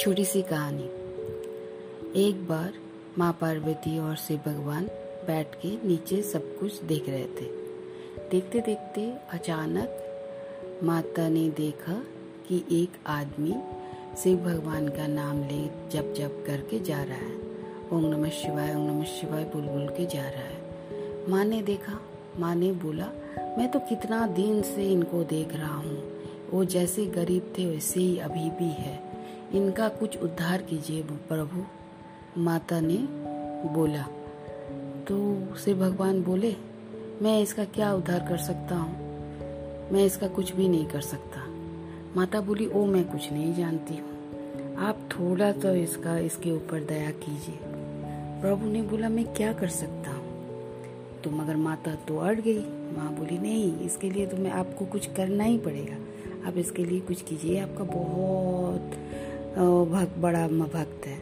छोटी सी कहानी। एक बार माँ पार्वती और शिव भगवान बैठ के नीचे सब कुछ देख रहे थे। देखते देखते अचानक माता ने देखा कि एक आदमी शिव भगवान का नाम ले जप जप करके जा रहा है। ओम नमः शिवाय, ओम नमः शिवाय बोल बोल के जा रहा है। माँ ने देखा, माँ ने बोला, मैं तो कितना दिन से इनको देख रहा हूँ। वो जैसे गरीब थे, वैसे ही अभी भी है। इनका कुछ उद्धार कीजिए प्रभु। माता ने बोला तो शिव भगवान बोले, मैं इसका क्या उद्धार कर सकता हूँ? मैं इसका कुछ भी नहीं कर सकता। माता बोली, ओ, मैं कुछ नहीं जानती हूँ। आप थोड़ा तो इसका, इसके ऊपर दया कीजिए। प्रभु ने बोला, मैं क्या कर सकता हूँ? तो मगर माता तो अड़ गई? माँ बोली, नहीं, इसके लिए तो मैं आपको कुछ करना ही पड़ेगा। आप इसके लिए कुछ कीजिए, आपका बहुत भक्त, बड़ा भक्त है।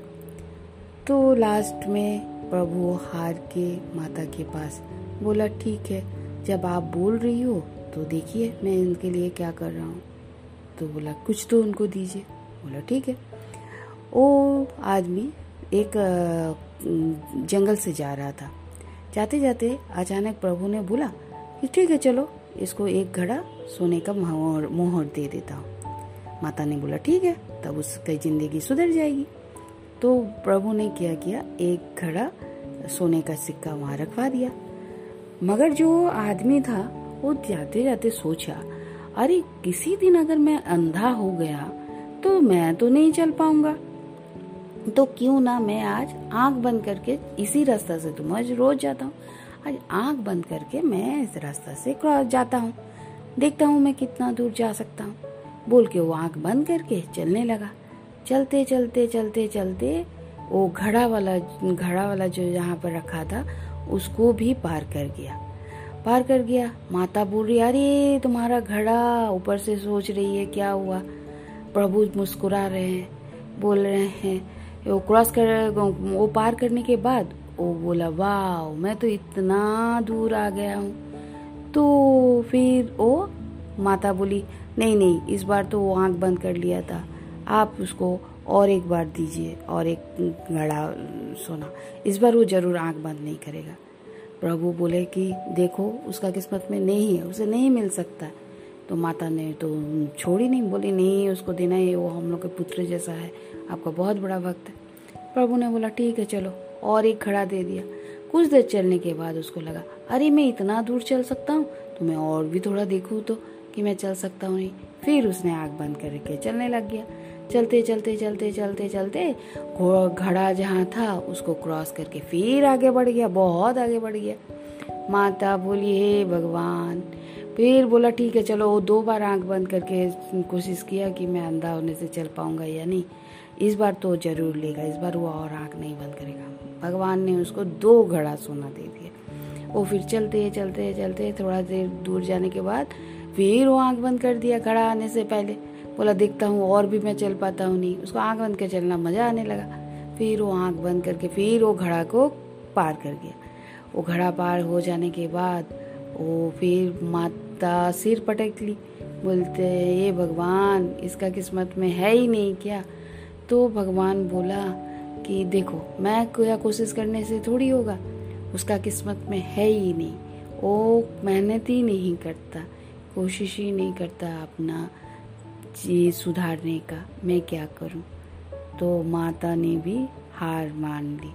तो लास्ट में प्रभु हार के माता के पास बोला, ठीक है, जब आप बोल रही हो तो देखिए मैं इनके लिए क्या कर रहा हूँ। तो बोला, कुछ तो उनको दीजिए। बोला, ठीक है। वो आदमी एक जंगल से जा रहा था। जाते जाते अचानक प्रभु ने बोला कि, ठीक है, चलो, इसको एक घड़ा सोने का मोहर मोहर दे देता हूँ। माता ने बोला, ठीक है। तब उसकी ज़िंदगी सुधर जाएगी। तो प्रभु ने क्या किया? एक घड़ा सोने का सिक्का वहाँ रखवा दिया। मगर जो आदमी था, वो जाते जाते सोचा, अरे, किसी दिन अगर मैं अंधा हो गया तो मैं तो नहीं चल पाऊँगा। तो क्यों ना मैं आज आँख बंद करके इसी रास्ता से तो मैं रोज जाता हूँ। आज आँख बंद करके मैं इस रास्ता से क्रॉस जाता हूँ। देखता हूँ मैं कितना दूर जा सकता हूँ। बोल के वो आँख बंद करके चलने लगा। चलते चलते चलते चलते वो घड़ा वाला घड़ा वाला जो यहाँ पर रखा था, उसको भी पार कर गया। पार कर गया। माता बोल रही, अरे, तुम्हारा घड़ा ऊपर से सोच रही है, क्या हुआ? प्रभु मुस्कुरा रहे हैं, बोल रहे हैं, वो क्रॉस कर, वो पार करने के बाद वो बोला वाह मैं तो इतना दूर आ गया हूँ। तो फिर वो माता बोली, नहीं नहीं, इस बार तो वो आँख बंद कर लिया था। आप उसको और एक बार दीजिए और एक घड़ा, सोना। इस बार वो ज़रूर आँख बंद नहीं करेगा। प्रभु बोले कि, देखो, उसका किस्मत में नहीं है, उसे नहीं मिल सकता। तो माता ने तो छोड़ी नहीं, बोली, नहीं, उसको देना है वो हम लोग के पुत्र जैसा है, आपका बहुत बड़ा भक्त है। प्रभु ने बोला, ठीक है, चलो। और एक खड़ा दे दिया। कुछ देर चलने के बाद उसको लगा, अरे, मैं इतना दूर चल सकता हूँ? तो मैं और भी थोड़ा देखूँ तो। कि मैं चल सकता हूँ नहीं। फिर उसने आग बंद करके चलने लग गया। चलते चलते चलते चलते चलते घड़ा जहाँ था, उसको क्रॉस करके फिर आगे बढ़ गया। बहुत आगे बढ़ गया। माता बोली, हे भगवान। फिर बोला, ठीक है, चलो। वो दो बार आँख बंद करके कोशिश किया कि मैं अंधा होने से चल पाऊँगा या नहीं। इस बार तो ज़रूर लेगा। इस बार वो और आँख नहीं बंद करेगा। भगवान ने उसको दो घड़ा सोना दे दिया। वो फिर चलते चलते चलते थोड़ा देर दूर जाने के बाद फिर वो आँख बंद कर दिया, खड़ा आने से पहले। बोला, देखता हूँ, और भी मैं चल पाता हूँ। नहीं, उसको आँख बंद कर चलना मज़ा आने लगा। फिर वो आँख बंद करके फिर वो घड़ा को पार कर गया। वो घड़ा पार हो जाने के बाद वो फिर माता सिर पटक ली। बोलते, ये भगवान, इसका किस्मत में है ही नहीं क्या? तो भगवान बोला कि, देखो, मैं कोई कोशिश करने से थोड़ी होगा? उसका किस्मत में है ही नहीं। वो मेहनत ही नहीं करता, कोशिश ही नहीं करता अपना चीज़ सुधारने का। मैं क्या करूँ? तो माता ने भी हार मान ली।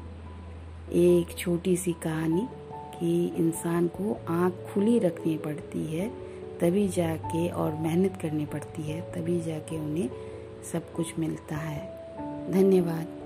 एक छोटी सी कहानी कि इंसान को आँख खुली रखनी पड़ती है, तभी जाके और मेहनत करनी पड़ती है, तभी जाके उन्हें सब कुछ मिलता है। धन्यवाद।